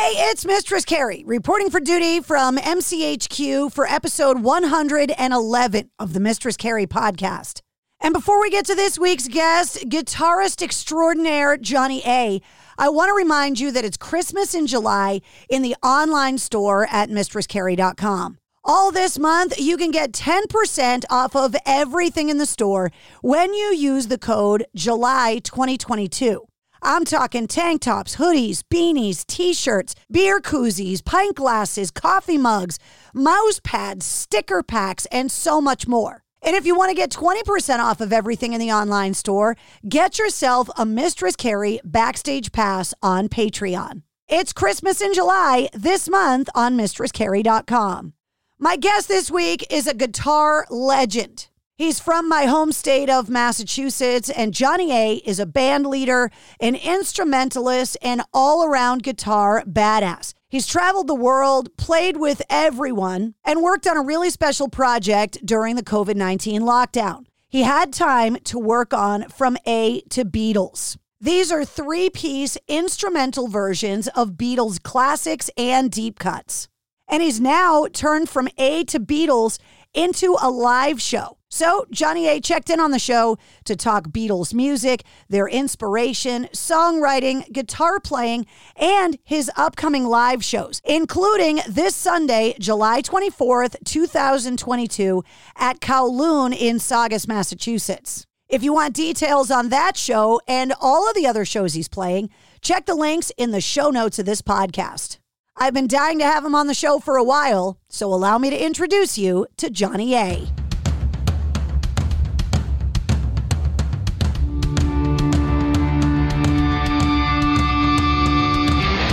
Hey, it's Mistress Carrie reporting for duty from MCHQ for episode 111 of the Mistress Carrie podcast. And before we get to this week's guest, guitarist extraordinaire Johnny A, I want to remind you that it's Christmas in July in the online store at mistresscarrie.com. All this month, you can get 10% off of everything in the store when you use the code July 2022. I'm talking tank tops, hoodies, beanies, t shirts, beer koozies, pint glasses, coffee mugs, mouse pads, sticker packs, and so much more. And if you want to get 20% off of everything in the online store, get yourself a Mistress Carrie backstage pass on Patreon. It's Christmas in July this month on mistresscarrie.com. My guest this week is a guitar legend. He's from my home state of Massachusetts, and Johnny A is a band leader, an instrumentalist, and all around guitar badass. He's traveled the world, played with everyone, and worked on a really special project during the COVID 19 lockdown. He had time to work on From A to Beatles. These are three piece instrumental versions of Beatles classics and deep cuts. And he's now turned from A to Beatles into a live show. So, Johnny A checked in on the show to talk Beatles music, their inspiration, songwriting, guitar playing, and his upcoming live shows, including this Sunday, July 24th, 2022, at Kowloon in Saugus, Massachusetts. If you want details on that show and all of the other shows he's playing, check the links in the show notes of this podcast. I've been dying to have him on the show for a while, so allow me to introduce you to Johnny A.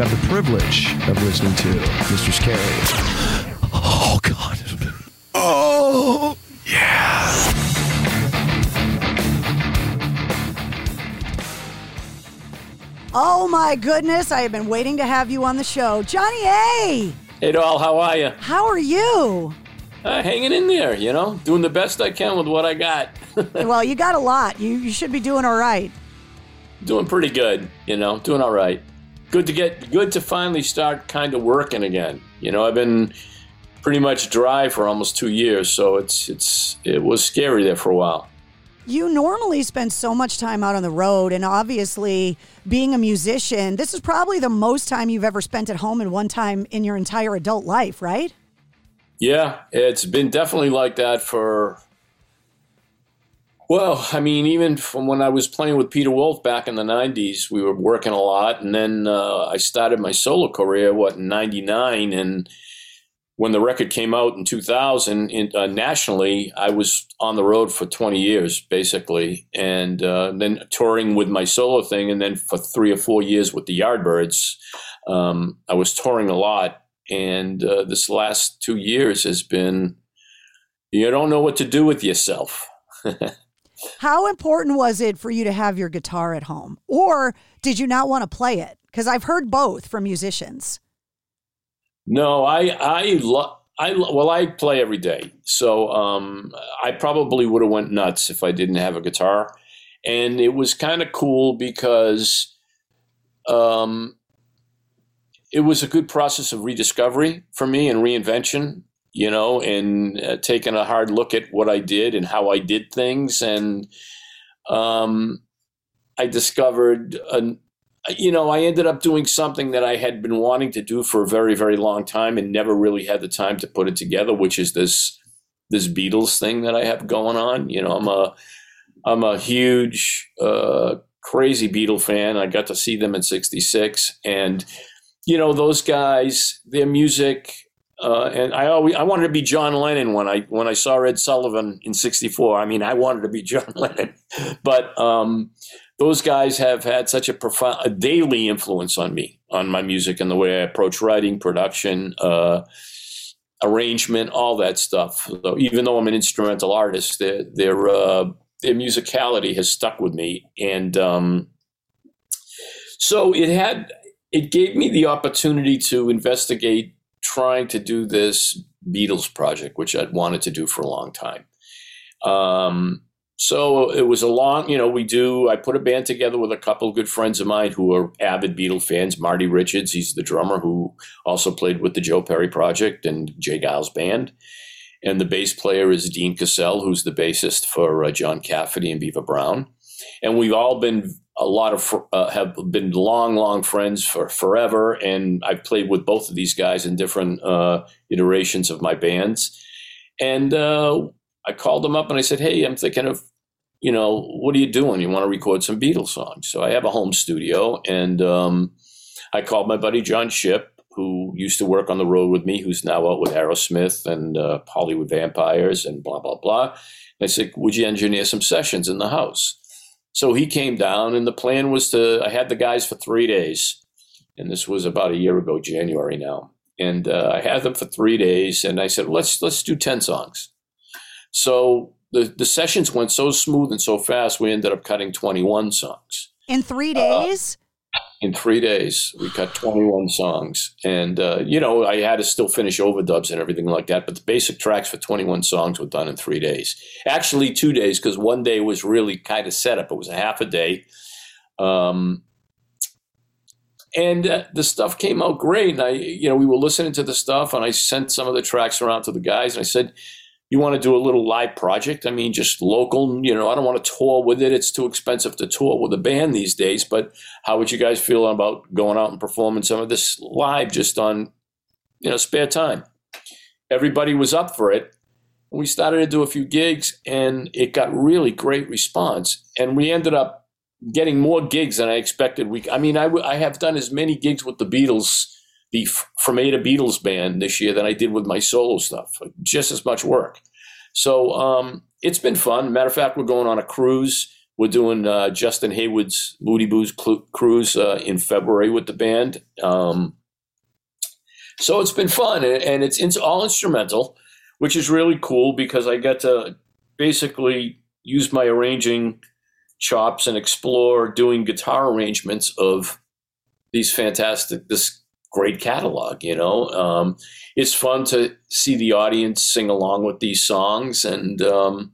You have the privilege of listening to Mr. Carrie. Oh, God. Oh, yeah. Oh my goodness, I have been waiting to have you on the show. Johnny A! Hey, doll, how are you? How are you? Uh, hanging in there, you know, doing the best I can with what I got. well, you got a lot. You, you should be doing all right. Doing pretty good, you know, doing all right. Good to get, good to finally start kind of working again. You know, I've been pretty much dry for almost two years, so it's it's it was scary there for a while. You normally spend so much time out on the road, and obviously, being a musician, this is probably the most time you've ever spent at home in one time in your entire adult life, right? Yeah, it's been definitely like that for Well, I mean, even from when I was playing with Peter Wolf back in the '90s, we were working a lot, and then uh, I started my solo career what in '99, and when the record came out in 2000 in, uh, nationally, I was on the road for 20 years basically, and uh, then touring with my solo thing, and then for three or four years with the Yardbirds, um, I was touring a lot, and uh, this last two years has been you don't know what to do with yourself. How important was it for you to have your guitar at home? Or did you not want to play it? Because I've heard both from musicians. No, I, I, lo- I, well, I play every day. So um, I probably would have went nuts if I didn't have a guitar. And it was kind of cool because um, it was a good process of rediscovery for me and reinvention you know, and uh, taking a hard look at what I did and how I did things. And um, I discovered, you know, I ended up doing something that I had been wanting to do for a very, very long time and never really had the time to put it together, which is this this Beatles thing that I have going on. You know, I'm a I'm a huge, uh, crazy Beatle fan. I got to see them in '66, and you know, those guys, their music uh, and I always I wanted to be John Lennon when I when I saw Ed Sullivan in '64. I mean, I wanted to be John Lennon, but um, those guys have had such a profound, a daily influence on me, on my music and the way I approach writing, production, uh, arrangement, all that stuff. So even though I'm an instrumental artist, their their uh, their musicality has stuck with me, and um, so it had it gave me the opportunity to investigate trying to do this Beatles project, which I'd wanted to do for a long time. Um, so it was a long, you know, we do, I put a band together with a couple good friends of mine who are avid Beatle fans. Marty Richards, he's the drummer who also played with the Joe Perry Project and J. Geils Band. And the bass player is Dean Cassell, who's the bassist for uh, John Cafferty and Beaver Brown. And we've all been a lot of uh, have been long, long friends for forever, and I've played with both of these guys in different uh, iterations of my bands. And uh, I called them up and I said, "Hey, I'm thinking of, you know, what are you doing? You want to record some Beatles songs?" So I have a home studio, and um, I called my buddy John Ship, who used to work on the road with me, who's now out with Aerosmith and uh, Hollywood Vampires and blah blah blah. And I said, "Would you engineer some sessions in the house?" So he came down, and the plan was to. I had the guys for three days, and this was about a year ago, January now. And uh, I had them for three days, and I said, "Let's let's do ten songs." So the the sessions went so smooth and so fast, we ended up cutting twenty one songs in three days. In three days. We cut 21 songs. And, uh, you know, I had to still finish overdubs and everything like that. But the basic tracks for 21 songs were done in three days. Actually, two days, because one day was really kind of set up. It was a half a day. Um, and uh, the stuff came out great. And I, you know, we were listening to the stuff, and I sent some of the tracks around to the guys, and I said, you want to do a little live project, I mean, just local, you know, I don't want to tour with it. It's too expensive to tour with a band these days. But how would you guys feel about going out and performing some of this live just on, you know, spare time? Everybody was up for it. We started to do a few gigs and it got really great response. And we ended up getting more gigs than I expected. We, I mean, I, w- I have done as many gigs with the Beatles the From A to Beatles band this year than I did with my solo stuff. Just as much work. So um, it's been fun. Matter of fact, we're going on a cruise. We're doing uh, Justin Hayward's Moody Blues cl- cruise uh, in February with the band. Um, so it's been fun, and it's, it's all instrumental, which is really cool because I get to basically use my arranging chops and explore doing guitar arrangements of these fantastic this great catalog. You know, um, it's fun to see the audience sing along with these songs, and um,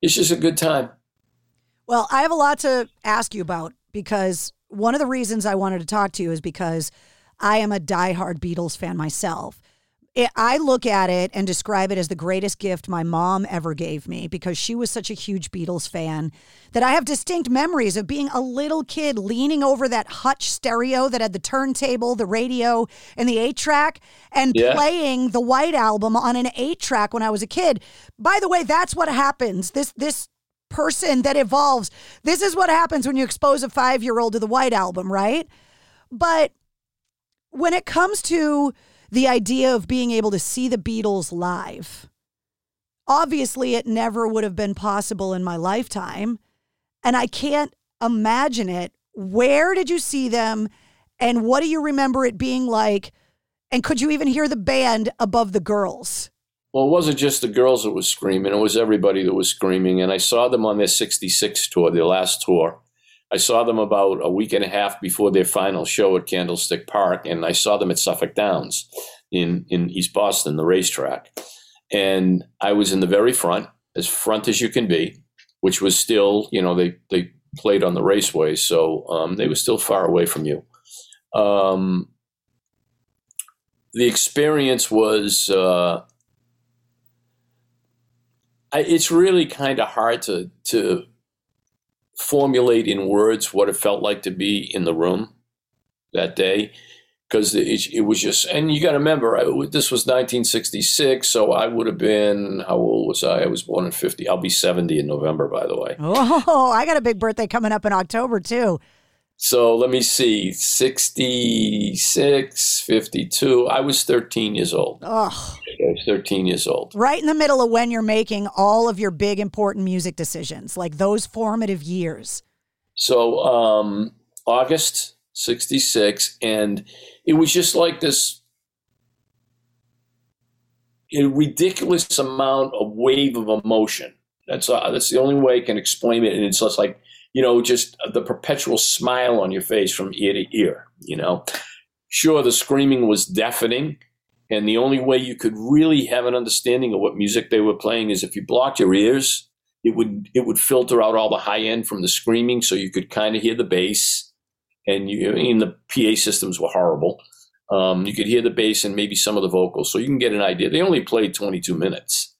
it's just a good time. Well, I have a lot to ask you about because one of the reasons I wanted to talk to you is because I am a diehard Beatles fan myself it, I look at it and describe it as the greatest gift my mom ever gave me because she was such a huge Beatles fan that I have distinct memories of being a little kid leaning over that Hutch stereo that had the turntable, the radio, and the eight track and yeah. playing the White Album on an eight track when I was a kid. By the way, that's what happens. This this person that evolves. This is what happens when you expose a five year old to the White Album, right? But when it comes to the idea of being able to see the Beatles live, obviously it never would have been possible in my lifetime. And I can't imagine it. Where did you see them? And what do you remember it being like? And could you even hear the band above the girls? Well, it wasn't just the girls that was screaming, it was everybody that was screaming. And I saw them on their 66 tour, their last tour. I saw them about a week and a half before their final show at Candlestick Park, and I saw them at Suffolk Downs in, in East Boston, the racetrack. And I was in the very front, as front as you can be, which was still, you know, they, they played on the raceway, so um, they were still far away from you. Um, the experience was uh, I, it's really kind of hard to to formulate in words what it felt like to be in the room that day because it, it, was just and you got to remember I, this was 1966 so i would have been how old was i? I was born in 50 i'll be 70 in november by the way. Oh i got a big birthday coming up in october too so let me see 66, 52. I was 13 years old. Oh. I was 13 years old. Right in the middle of when you're making all of your big, important music decisions, like those formative years. So, um, August 66, and it was just like this a ridiculous amount of wave of emotion. That's uh, that's the only way I can explain it. And it's just like you know, just the perpetual smile on your face from ear to ear, you know. Sure, the screaming was deafening, and the only way you could really have an understanding of what music they were playing is if you blocked your ears, it would it would filter out all the high end from the screaming, so you could kind of hear the bass. And you, I mean, the PA systems were horrible. Um, you could hear the bass and maybe some of the vocals, so you can get an idea. They only played 22 minutes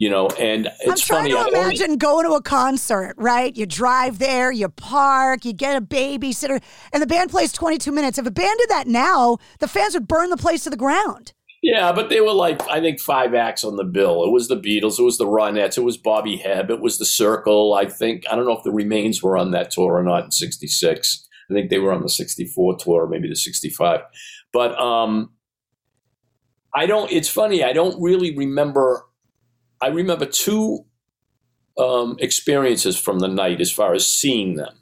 you know and it's I'm trying funny to imagine going to a concert right? You drive there you park you get a babysitter and the band plays 22 minutes. If a band did that now the fans would burn the place to the ground. Yeah but they were like i think five acts on the bill. It was the beatles it was the ronettes it was bobby hebb it was the Cyrkle. I think i don't know if the remains were on that tour or not in 66 i think they were on the 64 tour or maybe the 65 but um i don't it's funny i don't really remember I remember two um, experiences from the night as far as seeing them.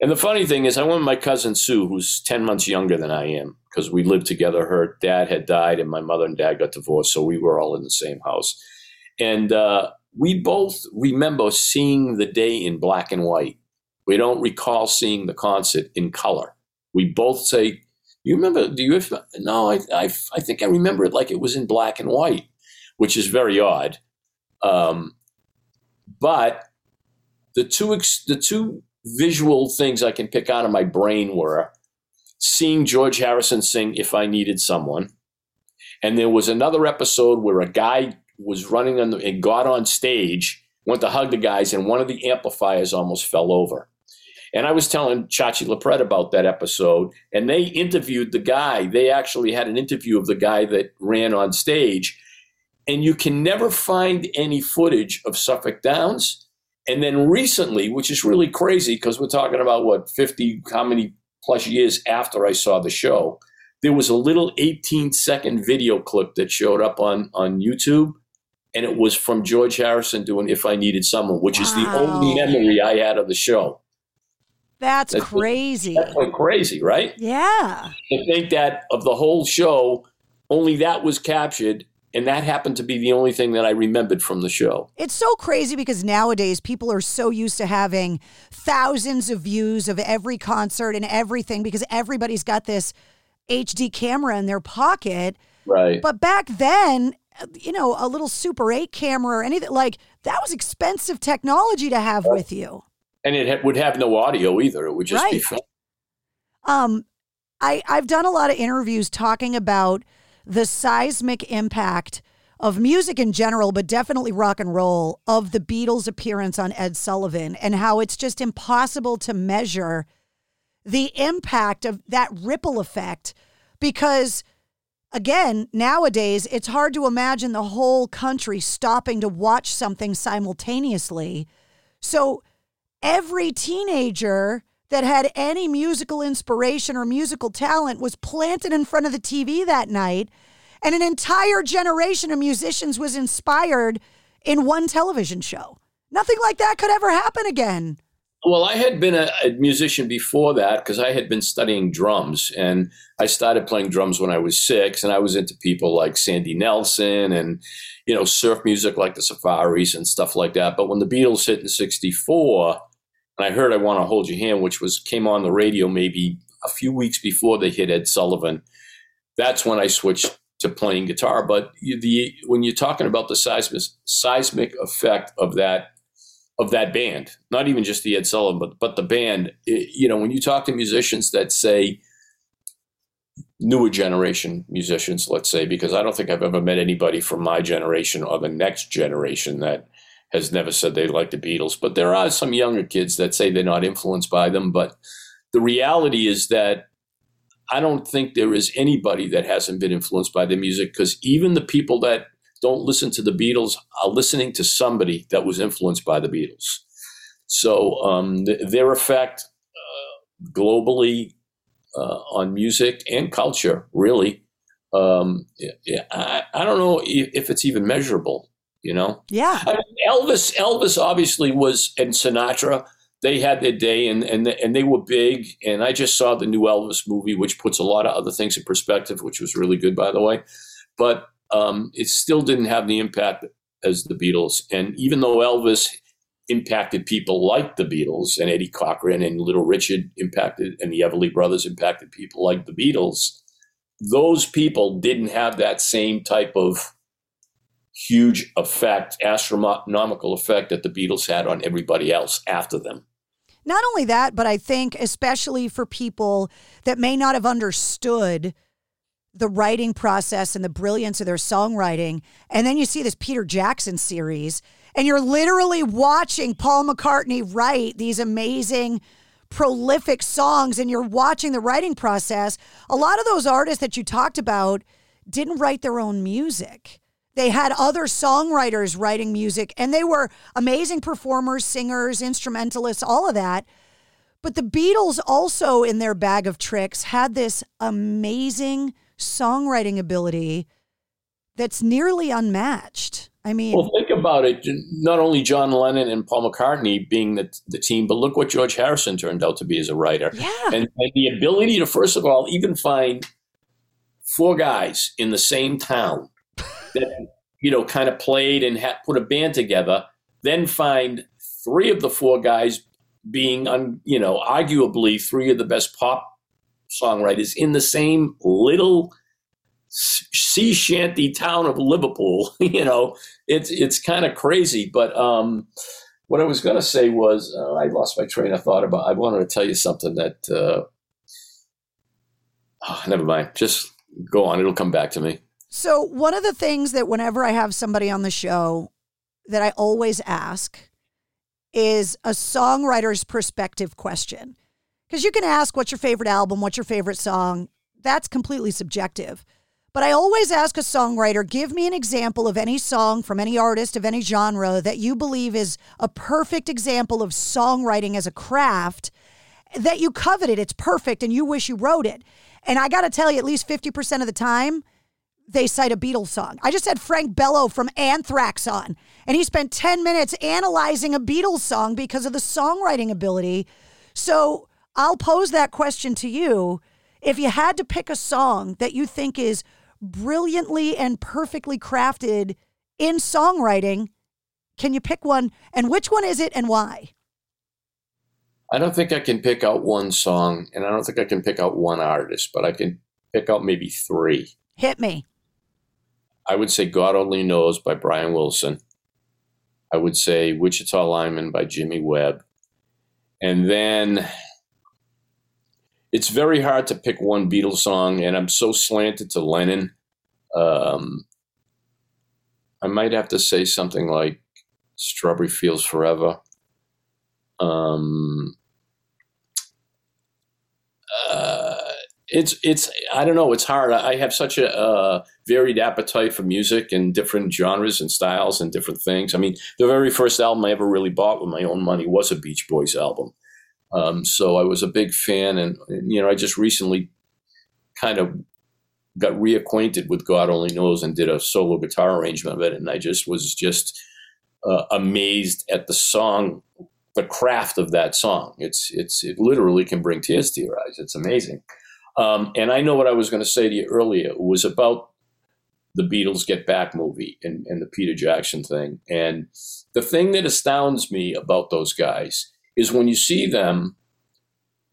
And the funny thing is, I went with my cousin Sue, who's 10 months younger than I am, because we lived together. Her dad had died, and my mother and dad got divorced, so we were all in the same house. And uh, we both remember seeing the day in black and white. We don't recall seeing the concert in color. We both say, "You remember? Do you?" No, I, I, I think I remember it like it was in black and white which is very odd. Um, but the two ex- the two visual things I can pick out of my brain were seeing George Harrison sing "If I Needed Someone," and there was another episode where a guy was running on the, and got on stage, went to hug the guys, and one of the amplifiers almost fell over. And I was telling Chachi Loprete about that episode, and they interviewed the guy. They actually had an interview of the guy that ran on stage, and you can never find any footage of Suffolk Downs. And then recently, which is really crazy because we're talking about what 50, how many plus years after I saw the show, there was a little 18 second video clip that showed up on, on YouTube. And it was from George Harrison doing If I Needed Someone, which wow. is the only memory I had of the show. That's, that's crazy. That's crazy, right? Yeah. To think that of the whole show, only that was captured and that happened to be the only thing that I remembered from the show. It's so crazy because nowadays people are so used to having thousands of views of every concert and everything because everybody's got this HD camera in their pocket. Right. But back then, you know, a little Super 8 camera or anything like that was expensive technology to have right. with you. And it ha- would have no audio either. It would just right. be fun. Um, I, I've done a lot of interviews talking about the seismic impact of music in general, but definitely rock and roll, of the Beatles' appearance on Ed Sullivan and how it's just impossible to measure the impact of that ripple effect because again, nowadays it's hard to imagine the whole country stopping to watch something simultaneously. So every teenager that had any musical inspiration or musical talent was planted in front of the TV that night. And an entire generation of musicians was inspired in one television show. Nothing like that could ever happen again. Well, I had been a, a musician before that because I had been studying drums, and I started playing drums when I was six, and I was into people like Sandy Nelson and you know surf music like the Safaris and stuff like that. But when the Beatles hit in '64, and I heard "I Want to Hold Your Hand," which was came on the radio maybe a few weeks before they hit Ed Sullivan, that's when I switched to playing guitar. But the when you're talking about the seismic seismic effect of that of that band, not even just the Ed Sullivan, but but the band. It, you know, when you talk to musicians that say newer generation musicians, let's say, because I don't think I've ever met anybody from my generation or the next generation that has never said they like the Beatles. But there are some younger kids that say they're not influenced by them. But the reality is that I don't think there is anybody that hasn't been influenced by the music because even the people that don't listen to the Beatles are listening to somebody that was influenced by the Beatles. So um, th- their effect uh, globally uh, on music and culture, really, um, I, I, don't know if, if, it's even measurable. You know? Yeah. I mean, Elvis, Elvis obviously was, and Sinatra. They had their day, and and and they were big. And I just saw the new Elvis movie, which puts a lot of other things in perspective, which was really good, by the way. But um, it still didn't have the impact as the Beatles. And even though Elvis impacted people like the Beatles and Eddie Cochran and Little Richard impacted, and the Everly Brothers impacted people like the Beatles, those people didn't have that same type of huge effect, astronomical effect that the Beatles had on everybody else after them. Not only that, but I think, especially for people that may not have understood the writing process and the brilliance of their songwriting. And then you see this Peter Jackson series, and you're literally watching Paul McCartney write these amazing, prolific songs, and you're watching the writing process. A lot of those artists that you talked about didn't write their own music. They had other songwriters writing music, and they were amazing performers, singers, instrumentalists, all of that. But the Beatles also, in their bag of tricks, had this amazing songwriting ability that's nearly unmatched. I mean, well, think about it. Not only John Lennon and Paul McCartney being the, the team, but look what George Harrison turned out to be as a writer. Yeah. And, and the ability to, first of all, even find four guys in the same town that, you know, kind of played and put a band together, then find three of the four guys being, un, you know, arguably three of the best pop songwriters in the same little sea shanty town of Liverpool. you know, it's it's kind of crazy. But um, what I was going to say was uh, I lost my train of thought about. I wanted to tell you something that. Uh, oh, never mind. Just go on. It'll come back to me. So one of the things that whenever I have somebody on the show that I always ask is a songwriter's perspective question. Because you can ask, what's your favorite album? What's your favorite song? That's completely subjective. But I always ask a songwriter, give me an example of any song from any artist of any genre that you believe is a perfect example of songwriting as a craft that you coveted. It's perfect and you wish you wrote it. And I got to tell you, at least 50% of the time, they cite a Beatles song. I just had Frank Bello from Anthrax on, and he spent 10 minutes analyzing a Beatles song because of the songwriting ability. So I'll pose that question to you. If you had to pick a song that you think is brilliantly and perfectly crafted in songwriting, can you pick one? And which one is it and why? I don't think I can pick out one song, and I don't think I can pick out one artist, but I can pick out maybe three. Hit me. I would say God Only Knows by Brian Wilson. I would say Wichita Lineman by Jimmy Webb. And then it's very hard to pick one Beatles song, and I'm so slanted to Lennon. Um, I might have to say something like "Strawberry Fields Forever." Um, uh, it's it's I don't know. It's hard. I have such a varied appetite for music and different genres and styles and different things. I mean, the very first album I ever really bought with my own money was a Beach Boys album. Um, so I was a big fan, and, and you know, I just recently kind of got reacquainted with God Only Knows and did a solo guitar arrangement of it, and I just was just uh, amazed at the song, the craft of that song. It's it's it literally can bring tears to your eyes. It's amazing. Um, and I know what I was going to say to you earlier it was about the Beatles Get Back movie and, and the Peter Jackson thing. And the thing that astounds me about those guys is when you see them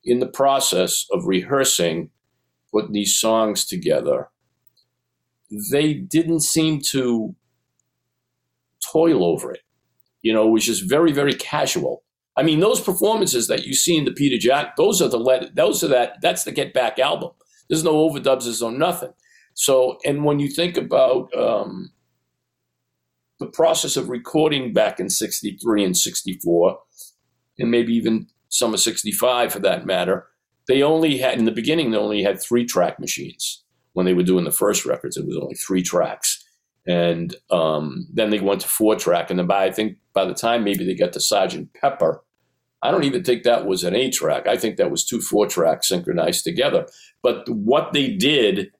in the process of rehearsing, putting these songs together, they didn't seem to toil over it. You know, it was just very, very casual. I mean, those performances that you see in the Peter Jack, those are the let, those are that that's the Get Back album. There's no overdubs, there's no nothing. So, and when you think about um, the process of recording back in '63 and '64, and maybe even some of '65 for that matter, they only had in the beginning they only had three track machines. When they were doing the first records, it was only three tracks, and um, then they went to four track, and then by I think by the time maybe they got to Sergeant Pepper, I don't even think that was an eight track. I think that was two four tracks synchronized together. But what they did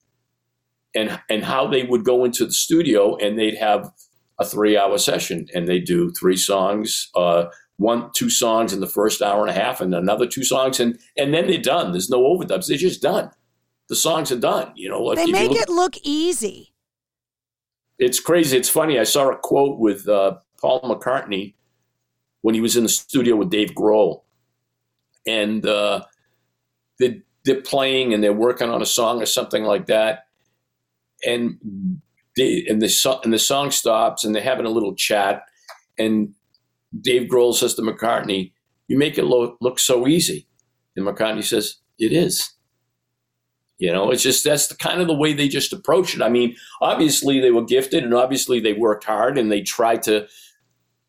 and and how they would go into the studio and they'd have a three hour session and they'd do three songs, uh, one two songs in the first hour and a half and another two songs and and then they're done. There's no overdubs. They're just done. The songs are done. You know, they make look, it look easy. It's crazy. It's funny. I saw a quote with uh, Paul McCartney when he was in the studio with Dave Grohl, and uh, they, they're playing and they're working on a song or something like that, and they, and the and the song stops and they're having a little chat, and Dave Grohl says to McCartney, "You make it lo- look so easy," and McCartney says, "It is." You know, it's just that's the kind of the way they just approach it. I mean, obviously they were gifted and obviously they worked hard and they tried to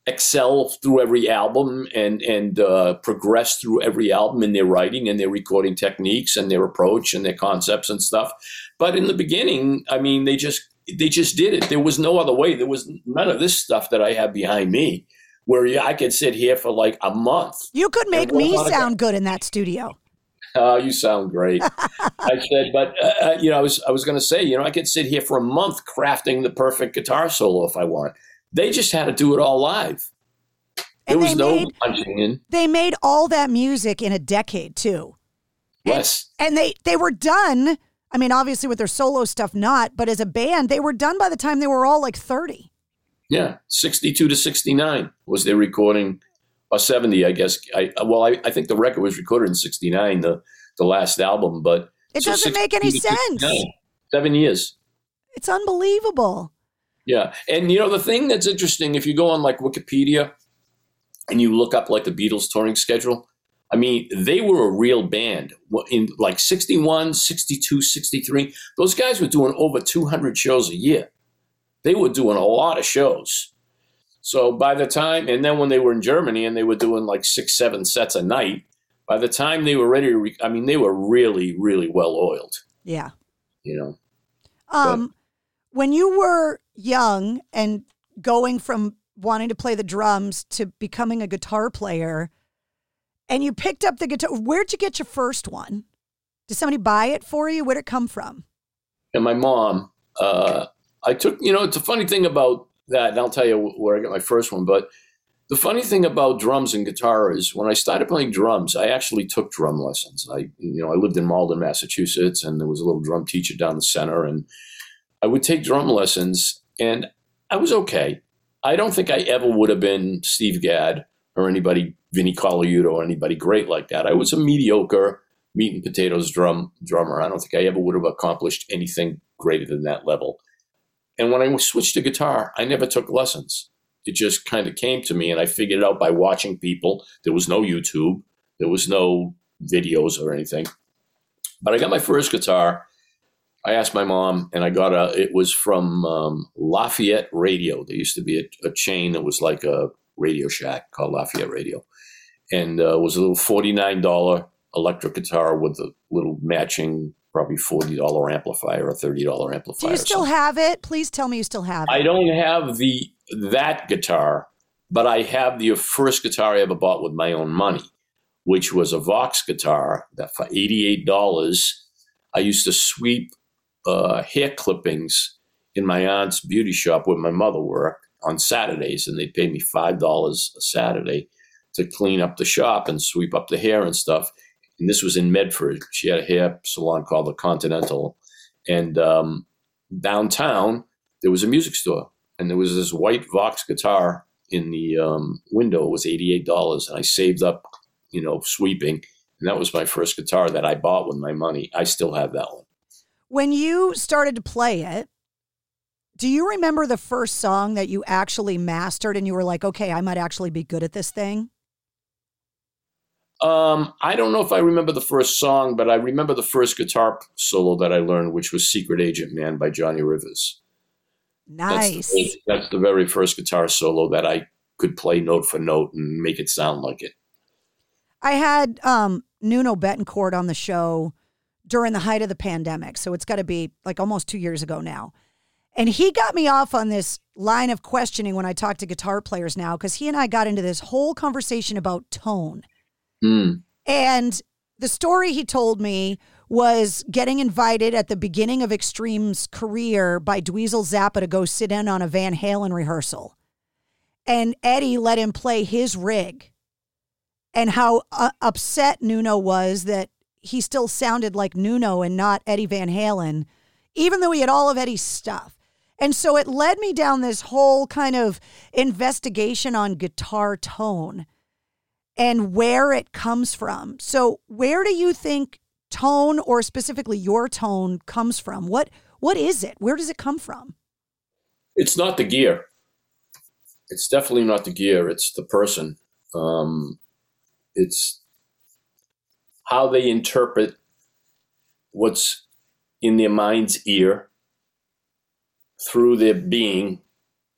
excel through every album and and uh, progress through every album in their writing and their recording techniques and their approach and their concepts and stuff. But in the beginning, I mean, they just they just did it. There was no other way. There was none of this stuff that I have behind me, where I could sit here for like a month. You could make me sound good in that studio. Oh, you sound great. I said, but uh, uh, you know, I was I was going to say, you know, I could sit here for a month crafting the perfect guitar solo if I want. They just had to do it all live. There and was no made, punching in. They made all that music in a decade too. Yes. And, and they they were done. I mean, obviously with their solo stuff, not, but as a band, they were done by the time they were all like 30. Yeah, 62 to 69 was their recording, or 70, I guess. I Well, I, I think the record was recorded in 69, the, the last album, but. It so doesn't make any sense. Seven years. It's unbelievable. Yeah. And you know, the thing that's interesting, if you go on like Wikipedia and you look up like the Beatles touring schedule, I mean, they were a real band in like 61, 62, 63. Those guys were doing over 200 shows a year. They were doing a lot of shows. So by the time, and then when they were in Germany and they were doing like six, seven sets a night, by the time they were ready to, re- I mean, they were really, really well oiled. Yeah. You know. Um, but, when you were young and going from wanting to play the drums to becoming a guitar player and you picked up the guitar. Where'd you get your first one? Did somebody buy it for you? Where'd it come from? And my mom uh, i took you know it's a funny thing about that and i'll tell you where i got my first one but the funny thing about drums and guitar is when i started playing drums i actually took drum lessons. I you know i lived in malden massachusetts and there was a little drum teacher down the center and I would take drum lessons, and I was okay. I don't think I ever would have been Steve Gadd or anybody, Vinnie Colaiuta or anybody great like that. I was a mediocre meat and potatoes drum drummer. I don't think I ever would have accomplished anything greater than that level. And when I switched to guitar, I never took lessons. It just kind of came to me, and I figured it out by watching people. There was no YouTube, there was no videos or anything. But I got my first guitar I asked my mom, and I got a. It was from um, Lafayette Radio. There used to be a, a, chain that was like a Radio Shack called Lafayette Radio, and uh, it was a little forty nine dollar electric guitar with a little matching probably forty dollar amplifier or thirty dollar amplifier. Do you still have it? Please tell me you still have it. I don't have the that guitar, but I have the first guitar I ever bought with my own money, which was a Vox guitar that for eighty eight dollars. I used to sweep uh, hair clippings in my aunt's beauty shop where my mother worked on Saturdays, and they paid me five dollars a Saturday to clean up the shop and sweep up the hair and stuff. And this was in Medford. She had a hair salon called the Continental, and um, downtown there was a music store, and there was this white Vox guitar in the um, window. It was eighty eight dollars, and I saved up, you know, sweeping, and that was my first guitar that I bought with my money. I still have that one. When you started to play it, do you remember the first song that you actually mastered and you were like, okay, I might actually be good at this thing? Um, I don't know if I remember the first song, but I remember the first guitar solo that I learned, which was "Secret Agent Man" by Johnny Rivers. Nice. That's the, that's the very first guitar solo that I could play note for note and make it sound like it. I had um, Nuno Bettencourt on the show during the height of the pandemic, so it's got to be like almost two years ago now. And he got me off on this line of questioning when I talk to guitar players now, because he and I got into this whole conversation about tone. Mm. And the story he told me was getting invited at the beginning of Extreme's career by Dweezil Zappa to go sit in on a Van Halen rehearsal. And Eddie let him play his rig. And how uh, upset Nuno was that he still sounded like Nuno and not Eddie Van Halen, even though he had all of Eddie's stuff. And so it led me down this whole kind of investigation on guitar tone and where it comes from. So, where do you think tone or specifically your tone comes from? What what is it? Where does it come from? It's not the gear. It's definitely not the gear. It's the person. Um, it's how they interpret what's in their mind's ear through their being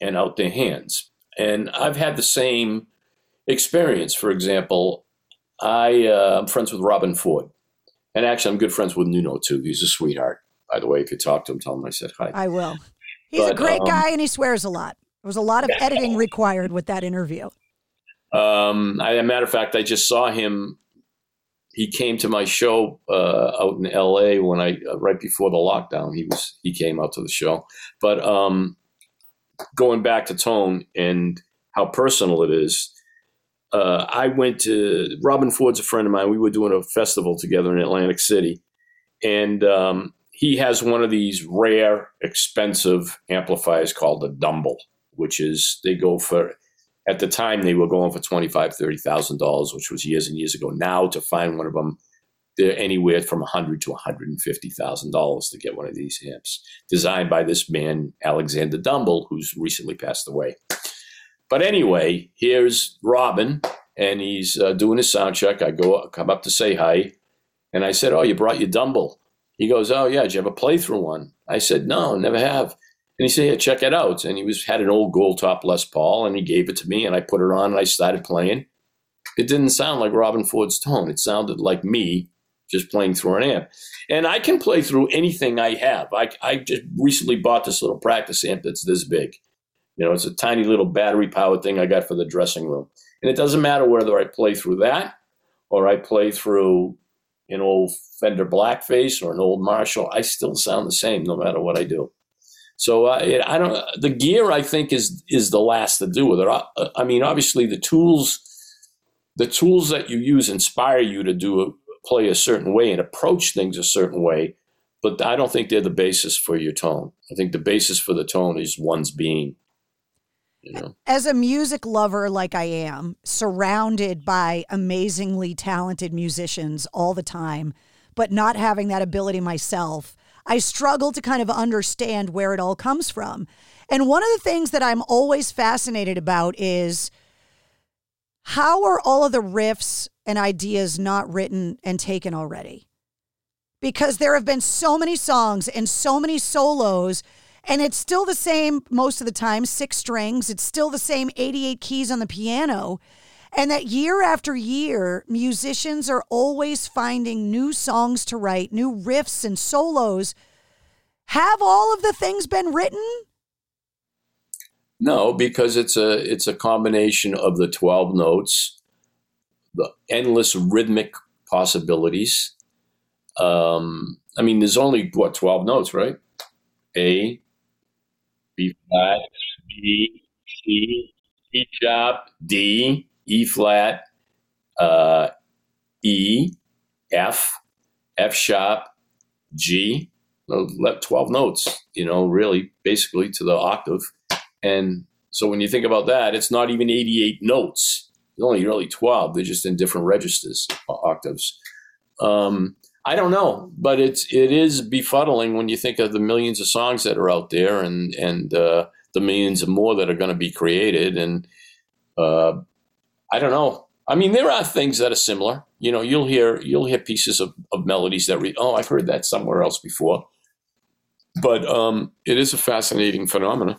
and out their hands. And I've had the same experience. For example, I, uh, I'm friends with Robben Ford. And actually, I'm good friends with Nuno too. He's a sweetheart. By the way, if you talk to him, tell him I said hi. I will. He's but, a great um, guy and he swears a lot. There was a lot of editing required with that interview. Um, I, a matter of fact, I just saw him. He came to my show uh, out in L.A. when I uh, right before the lockdown. He was he came out to the show. But um, going back to tone and how personal it is, uh, I went to Robben Ford's a friend of mine. We were doing a festival together in Atlantic City, and um, he has one of these rare, expensive amplifiers called a Dumble, which is they go for. At the time, they were going for twenty five, thirty thousand dollars, which was years and years ago. Now, to find one of them, they're anywhere from a hundred to one hundred and fifty thousand dollars to get one of these amps, designed by this man Alexander Dumble, who's recently passed away. But anyway, here's Robin, and he's uh, doing his sound check. I go come up to say hi, and I said, "Oh, you brought your Dumble." He goes, "Oh yeah, did you ever play through one?" I said, "No, never have." And he said, "Yeah, check it out." And he was had an old gold top Les Paul, and he gave it to me, and I put it on, and I started playing. It didn't sound like Robben Ford's tone. It sounded like me just playing through an amp. And I can play through anything I have. I, I just recently bought this little practice amp that's this big. You know, it's a tiny little battery powered thing I got for the dressing room. And it doesn't matter whether I play through that or I play through an old Fender Blackface or an old Marshall, I still sound the same no matter what I do. So uh, I don't. The gear I think is is the last to do with it. I, I, mean, obviously the tools, the tools that you use inspire you to do a, play a certain way and approach things a certain way, but I don't think they're the basis for your tone. I think the basis for the tone is one's being. You know? As a music lover like I am, surrounded by amazingly talented musicians all the time, but not having that ability myself, I struggle to kind of understand where it all comes from. And one of the things that I'm always fascinated about is how are all of the riffs and ideas not written and taken already? Because there have been so many songs and so many solos and it's still the same most of the time, six strings. It's still the same 88 keys on the piano. And that year after year, musicians are always finding new songs to write, new riffs and solos. Have all of the things been written? No, because it's a it's a combination of the 12 notes, the endless rhythmic possibilities. Um, I mean, there's only what 12 notes, right? A, B flat, B, C, E sharp, D, E flat, uh, E, F, F sharp, G. 12 notes, you know, really basically to the octave. And so when you think about that, it's not even 88 notes. It's only really 12. They're just in different registers, octaves. Um, I don't know, but it's it is befuddling when you think of the millions of songs that are out there and and uh, the millions of more that are going to be created. And uh, I don't know. I mean, there are things that are similar. You know, you'll hear you'll hear pieces of, of melodies that read, oh, I've heard that somewhere else before. But um, it is a fascinating phenomenon.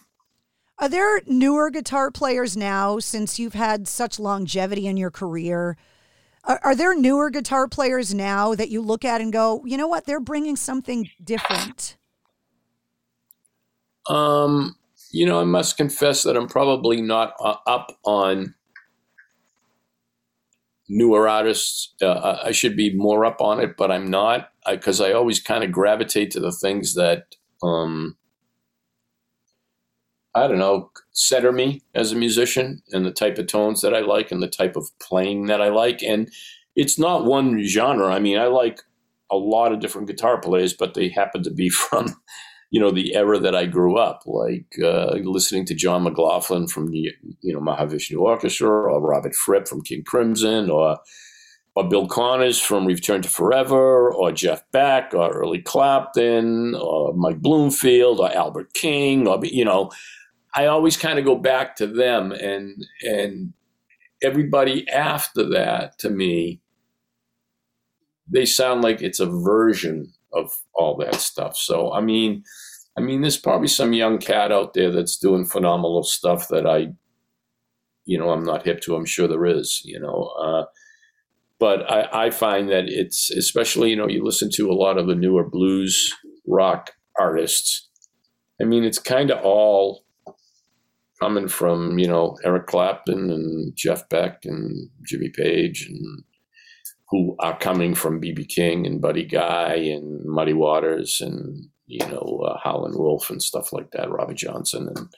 Are there newer guitar players now since you've had such longevity in your career? Are, are, there newer guitar players now that you look at and go, you know what, they're bringing something different? Um, you know, I must confess that I'm probably not uh, up on newer artists. Uh, I should be more up on it, but I'm not because I, I, always kind of gravitate to the things that um, I don't know, center me as a musician and the type of tones that I like and the type of playing that I like. And it's not one genre. I mean, I like a lot of different guitar players, but they happen to be from, you know, the era that I grew up, like uh, listening to John McLaughlin from the, you know, Mahavishnu Orchestra or Robert Fripp from King Crimson or or Bill Connors from Return to Forever, or Jeff Beck, or early Clapton, or Mike Bloomfield, or Albert King, or you know, I always kind of go back to them and and everybody after that to me they sound like it's a version of all that stuff. So I mean I mean there's probably some young cat out there that's doing phenomenal stuff that I you know I'm not hip to. I'm sure there is, you know. Uh, but I, I find that it's especially you know you listen to a lot of the newer blues rock artists. I mean, it's kind of all coming from you know Eric Clapton and Jeff Beck and Jimmy Page and who are coming from BB King and Buddy Guy and Muddy Waters and you know uh, Howlin' Wolf and stuff like that, Robbie Johnson and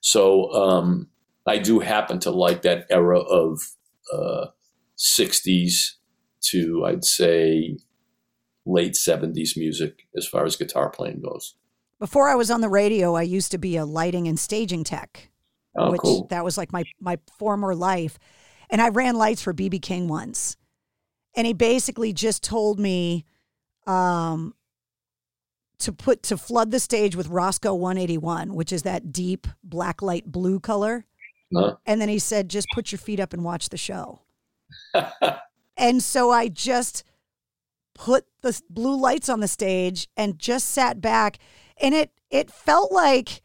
so um, I do happen to like that era of uh, '60s to I'd say late '70s music as far as guitar playing goes. Before I was on the radio, I used to be a lighting and staging tech. Oh, which cool. that was like my my former life. And I ran lights for BB King once. And he basically just told me um, to put to flood the stage with Rosco 181, which is that deep black light blue color. And then he said, just put your feet up and watch the show. and so I just put the blue lights on the stage and just sat back. And it it felt like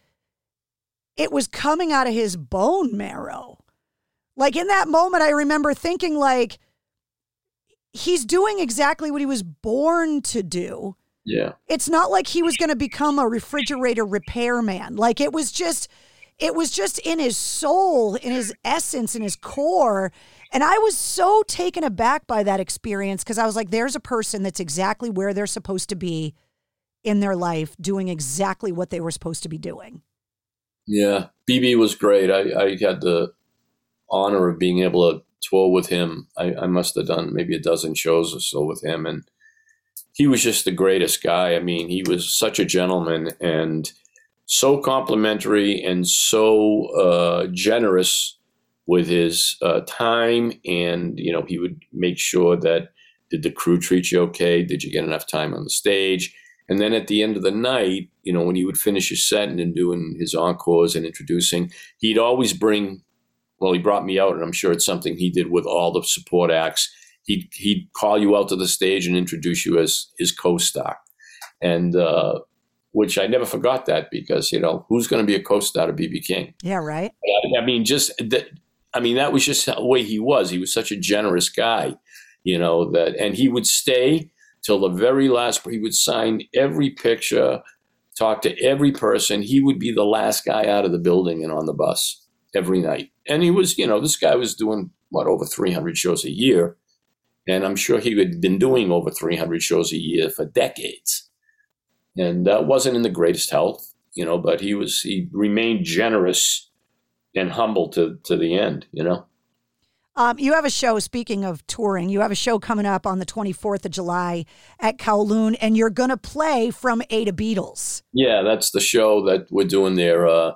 it was coming out of his bone marrow. Like in that moment, I remember thinking, like, he's doing exactly what he was born to do. Yeah. It's not like he was going to become a refrigerator repairman. Like it was just, it was just in his soul, in his essence, in his core. And I was so taken aback by that experience because I was like, there's a person that's exactly where they're supposed to be in their life, doing exactly what they were supposed to be doing. Yeah, BB was great. I, I had the honor of being able to tour with him. I, I must have done maybe a dozen shows or so with him, and he was just the greatest guy. I mean, he was such a gentleman and so complimentary and so uh, generous with his uh, time. And you know, he would make sure that did the crew treat you okay? Did you get enough time on the stage? And then at the end of the night, you know, when he would finish his set and doing his encores and introducing, he'd always bring, well, he brought me out, and I'm sure it's something he did with all the support acts. He'd, he'd call you out to the stage and introduce you as his co star. And, uh, which I never forgot that because, you know, who's going to be a co star to BB King? Yeah, right. I mean, just that I mean, that was just the way he was. He was such a generous guy, you know, that, and he would stay till the very last, he would sign every picture, talk to every person. He would be the last guy out of the building and on the bus every night. And he was, you know, this guy was doing what, over 300 shows a year. And I'm sure he had been doing over 300 shows a year for decades. And uh, wasn't in the greatest health, you know, but he was, he remained generous and humble to to the end. You know. Um, you have a show. Speaking of touring, you have a show coming up on the 24th of July at Kowloon, and you're going to play from A to Beatles. Yeah, that's the show that we're doing there uh,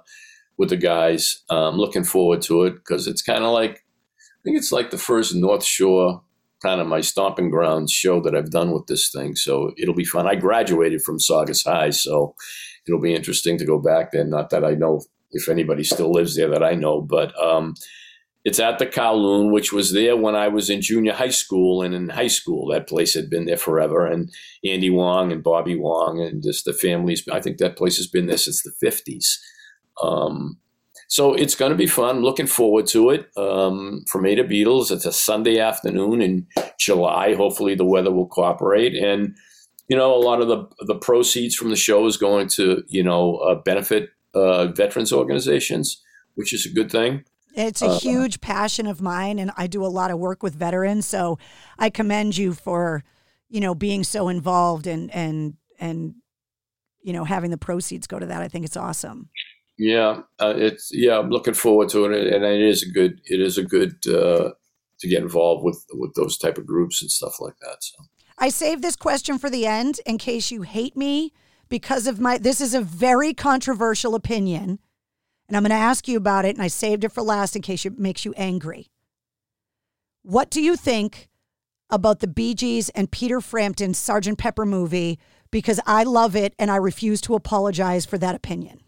with the guys. Um, looking forward to it because it's kind of like I think it's like the first North Shore kind of my stomping grounds show that I've done with this thing. So it'll be fun. I graduated from Saugus High, so it'll be interesting to go back there. Not that I know if anybody still lives there that I know, but um, it's at the Kowloon, which was there when I was in junior high school and in high school. That place had been there forever, and Andy Wong and Bobby Wong and just the families. I think that place has been there since the fifties. Um, so it's going to be fun. Looking forward to it. Um, from A to Beatles, it's a Sunday afternoon in July. Hopefully, the weather will cooperate, and you know, a lot of the the proceeds from the show is going to you know uh, benefit uh, veterans organizations, which is a good thing. It's a uh, huge passion of mine, and I do a lot of work with veterans. So I commend you for, you know, being so involved and and and you know having the proceeds go to that. I think it's awesome. Yeah, uh, it's yeah. I'm looking forward to it, and it is a good. It is a good uh, to get involved with with those type of groups and stuff like that. So I saved this question for the end in case you hate me because of my this is a very controversial opinion and I'm going to ask you about it and I saved it for last in case it makes you angry. What do you think about the Bee Gees and Peter Frampton's Sergeant Pepper movie because I love it and I refuse to apologize for that opinion.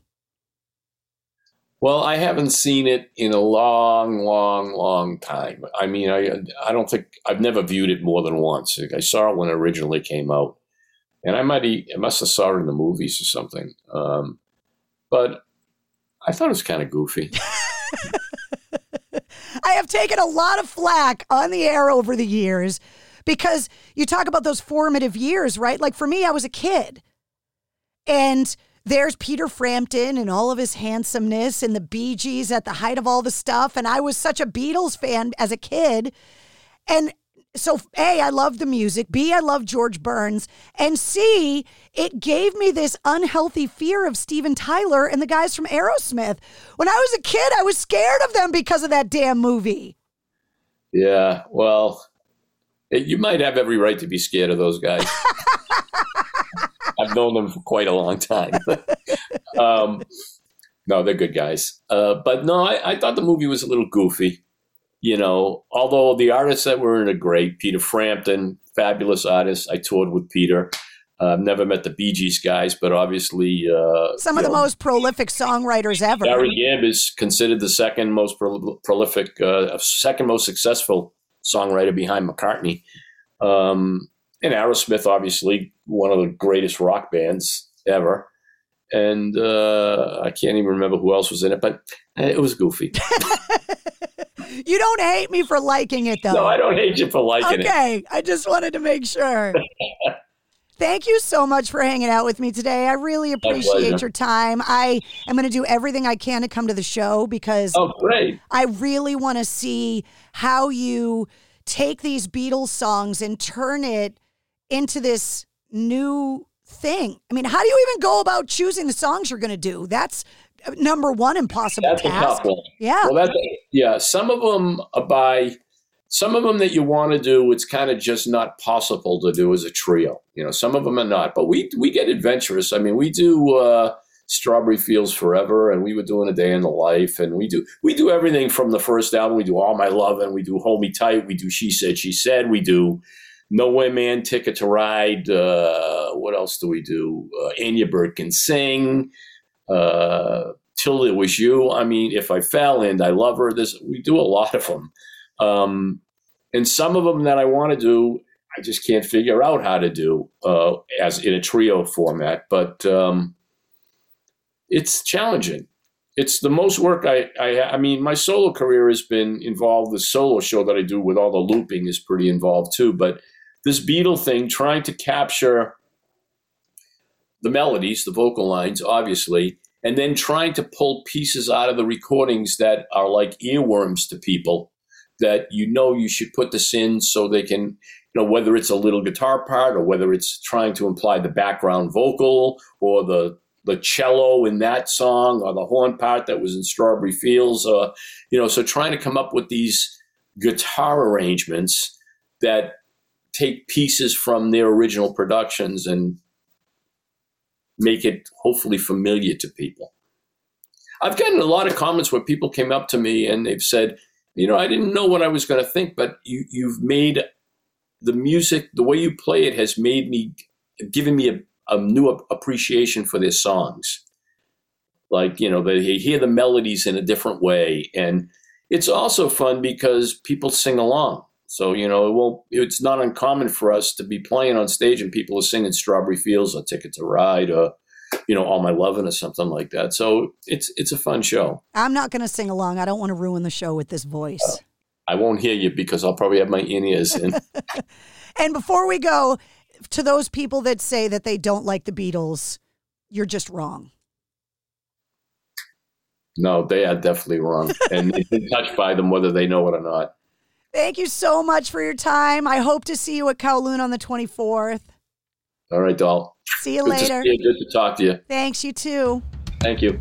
Well, I haven't seen it in a long, long, long time. I mean, I I don't think I've never viewed it more than once. I saw it when it originally came out, and I might I must have saw it in the movies or something. Um, but I thought it was kind of goofy. I have taken a lot of flack on the air over the years because you talk about those formative years, right? Like for me, I was a kid. And there's Peter Frampton and all of his handsomeness and the Bee Gees at the height of all the stuff. And I was such a Beatles fan as a kid. And so A, I love the music. B, I love George Burns. And C, it gave me this unhealthy fear of Steven Tyler and the guys from Aerosmith. When I was a kid, I was scared of them because of that damn movie. Yeah, well, you might have every right to be scared of those guys. I've known them for quite a long time. um, no, they're good guys. Uh, but no, I, I thought the movie was a little goofy you know, although the artists that were in it are great, Peter Frampton, fabulous artist. I toured with Peter. I've uh, never met the Bee Gees guys, but obviously uh, some of the most prolific songwriters ever. Barry Gibb is considered the second most pro- prolific, uh, second most successful songwriter behind McCartney. Um, and Aerosmith, obviously, one of the greatest rock bands ever. And uh, I can't even remember who else was in it, but uh, it was goofy. You don't hate me for liking it, though. No, I don't hate you for liking okay, it. Okay, I just wanted to make sure. Thank you so much for hanging out with me today. I really appreciate your time. I am going to do everything I can to come to the show because oh, great. I really want to see how you take these Beatles songs and turn it into this new thing. I mean, how do you even go about choosing the songs you're going to do? That's number one impossible that's task. A tough one. Yeah. Well, that's yeah. Some of them by some of them that you want to do, it's kind of just not possible to do as a trio. You know, some of them are not. But we we get adventurous. I mean, we do uh, Strawberry Fields Forever, and we were doing a day in the life, and we do we do everything from the first album. We do All My Love, and we do Hold Me Tight. We do She Said She Said. We do Nowhere Man, Ticket to Ride. Uh, what else do we do? Uh, And Your Bird Can Sing uh, Till It Was You. I mean, If I Fell and I Love Her. This we do a lot of them, um, and some of them that I want to do, I just can't figure out how to do uh, as in a trio format. But um, it's challenging. it's the most work I, I I mean my solo career has been involved the solo show that I do with all the looping is pretty involved too but this Beatle thing trying to capture the melodies the vocal lines obviously and then trying to pull pieces out of the recordings that are like earworms to people that you know you should put this in so they can you know whether it's a little guitar part or whether it's trying to imply the background vocal or the the cello in that song or the horn part that was in Strawberry Fields, uh, you know, so trying to come up with these guitar arrangements that take pieces from their original productions and make it hopefully familiar to people. I've gotten a lot of comments where people came up to me and they've said, you know, I didn't know what I was going to think, but you, you've made the music, the way you play it has made me, given me a a new appreciation for their songs. Like, you know, they hear the melodies in a different way. And it's also fun because people sing along. So, you know, it won't, it's not uncommon for us to be playing on stage and people are singing Strawberry Fields or Ticket to Ride or, you know, All My Lovin' or something like that. So it's it's a fun show. I'm not going to sing along. I don't want to ruin the show with this voice. Uh, I won't hear you because I'll probably have my in ears in. and before we go, to those people that say that they don't like the Beatles, you're just wrong. No, they are definitely wrong. and they've been touched by them whether they know it or not. Thank you so much for your time. I hope to see you at Kowloon on the 24th. All right, doll. See you good later. To you. Good to talk to you. Thanks, you too. Thank you.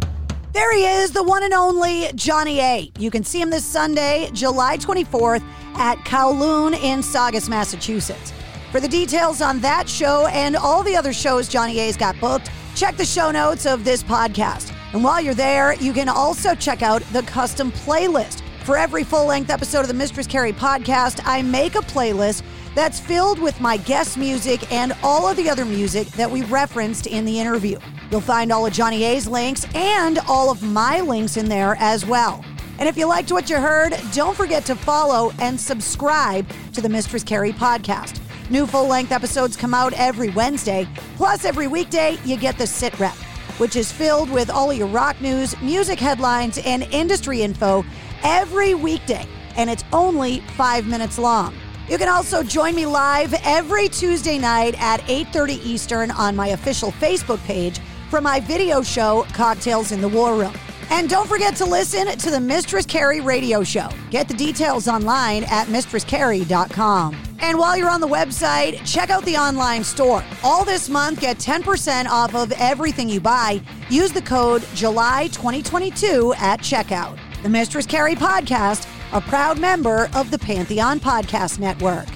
There he is, the one and only Johnny A. You can see him this Sunday, July 24th at Kowloon in Saugus, Massachusetts. For the details on that show and all the other shows Johnny A's got booked, check the show notes of this podcast. And while you're there, you can also check out the custom playlist. For every full length episode of the Mistress Carrie podcast, I make a playlist that's filled with my guest music and all of the other music that we referenced in the interview. You'll find all of Johnny A's links and all of my links in there as well. And if you liked what you heard, don't forget to follow and subscribe to the Mistress Carrie podcast. New full length episodes come out every Wednesday. Plus, every weekday, you get the Sit Rep, which is filled with all your rock news, music headlines, and industry info every weekday. And it's only five minutes long. You can also join me live every Tuesday night at 8:30 Eastern on my official Facebook page for my video show Cocktails in the War Room. And don't forget to listen to the Mistress Carrie radio show. Get the details online at mistresscarrie.com. And while you're on the website, check out the online store. All this month, get 10% off of everything you buy. Use the code July 2022 at checkout. The Mistress Carrie Podcast, a proud member of the Pantheon Podcast Network.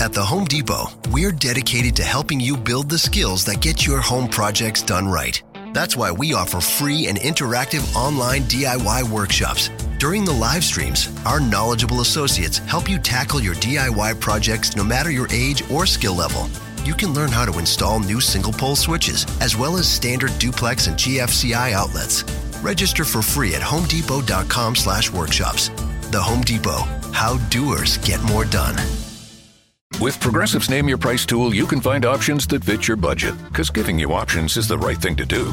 At the Home Depot, we're dedicated to helping you build the skills that get your home projects done right. That's why we offer free and interactive online DIY workshops. During the live streams, our knowledgeable associates help you tackle your DIY projects no matter your age or skill level. You can learn how to install new single pole switches, as well as standard duplex and GFCI outlets. Register for free at homedepot.com slash workshops. The Home Depot, how doers get more done. With Progressive's Name Your Price tool, you can find options that fit your budget, because giving you options is the right thing to do.